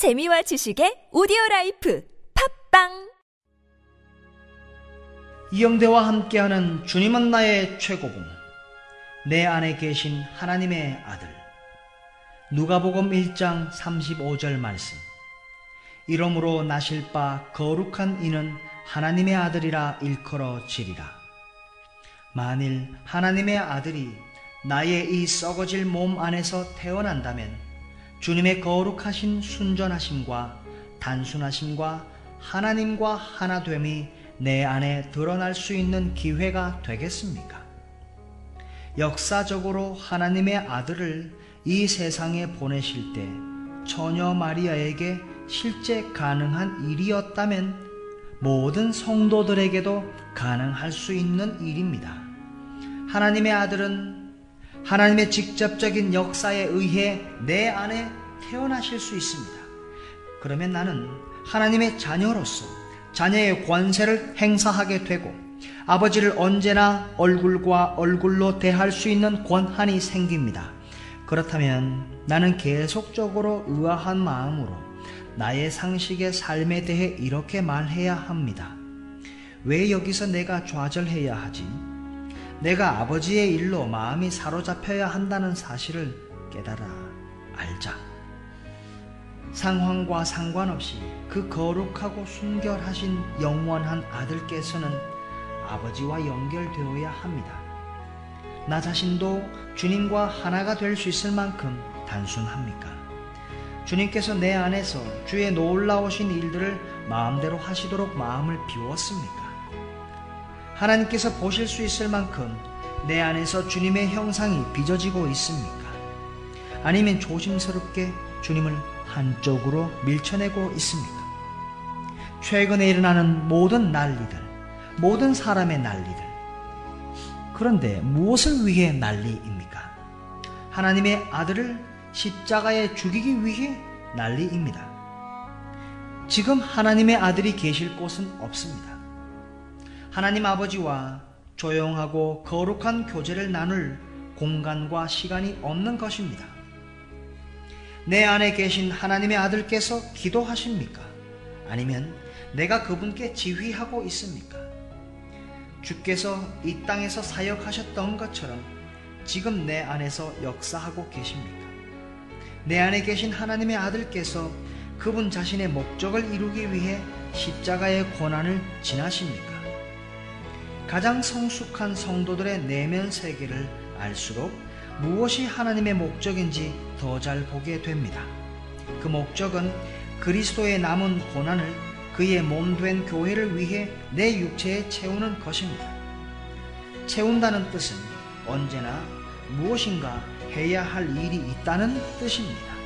재미와 지식의 오디오 라이프 팟빵! 이영대와 함께하는 주님은 나의 최고봉. 내 안에 계신 하나님의 아들. 누가복음 1장 35절 말씀. 이러므로 나실 바 거룩한 이는 하나님의 아들이라 일컬어지리라. 만일 하나님의 아들이 나의 이 썩어질 몸 안에서 태어난다면 주님의 거룩하신 순전하심과 단순하심과 하나님과 하나됨이 내 안에 드러날 수 있는 기회가 되겠습니까? 역사적으로 하나님의 아들을 이 세상에 보내실 때 처녀 마리아에게 실제 가능한 일이었다면 모든 성도들에게도 가능할 수 있는 일입니다. 하나님의 아들은 하나님의 직접적인 역사에 의해 내 안에 태어나실 수 있습니다. 그러면 나는 하나님의 자녀로서 자녀의 권세를 행사하게 되고 아버지를 언제나 얼굴과 얼굴로 대할 수 있는 권한이 생깁니다. 그렇다면 나는 계속적으로 의아한 마음으로 나의 상식의 삶에 대해 이렇게 말해야 합니다. 왜 여기서 내가 좌절해야 하지? 내가 아버지의 일로 마음이 사로잡혀야 한다는 사실을 깨달아 알자. 상황과 상관없이 그 거룩하고 순결하신 영원한 아들께서는 아버지와 연결되어야 합니다. 나 자신도 주님과 하나가 될 수 있을 만큼 단순합니까? 주님께서 내 안에서 주의 놀라우신 일들을 마음대로 하시도록 마음을 비웠습니까? 하나님께서 보실 수 있을 만큼 내 안에서 주님의 형상이 빚어지고 있습니까? 아니면 조심스럽게 주님을 한쪽으로 밀쳐내고 있습니까? 최근에 일어나는 모든 난리들, 모든 사람의 난리들. 그런데 무엇을 위해 난리입니까? 하나님의 아들을 십자가에 죽이기 위해 난리입니다. 지금 하나님의 아들이 계실 곳은 없습니다. 하나님 아버지와 조용하고 거룩한 교제를 나눌 공간과 시간이 없는 것입니다. 내 안에 계신 하나님의 아들께서 기도하십니까? 아니면 내가 그분께 지휘하고 있습니까? 주께서 이 땅에서 사역하셨던 것처럼 지금 내 안에서 역사하고 계십니까? 내 안에 계신 하나님의 아들께서 그분 자신의 목적을 이루기 위해 십자가의 고난을 지나십니까? 가장 성숙한 성도들의 내면 세계를 알수록 무엇이 하나님의 목적인지 더 잘 보게 됩니다. 그 목적은 그리스도의 남은 고난을 그의 몸 된 교회를 위해 내 육체에 채우는 것입니다. 채운다는 뜻은 언제나 무엇인가 해야 할 일이 있다는 뜻입니다.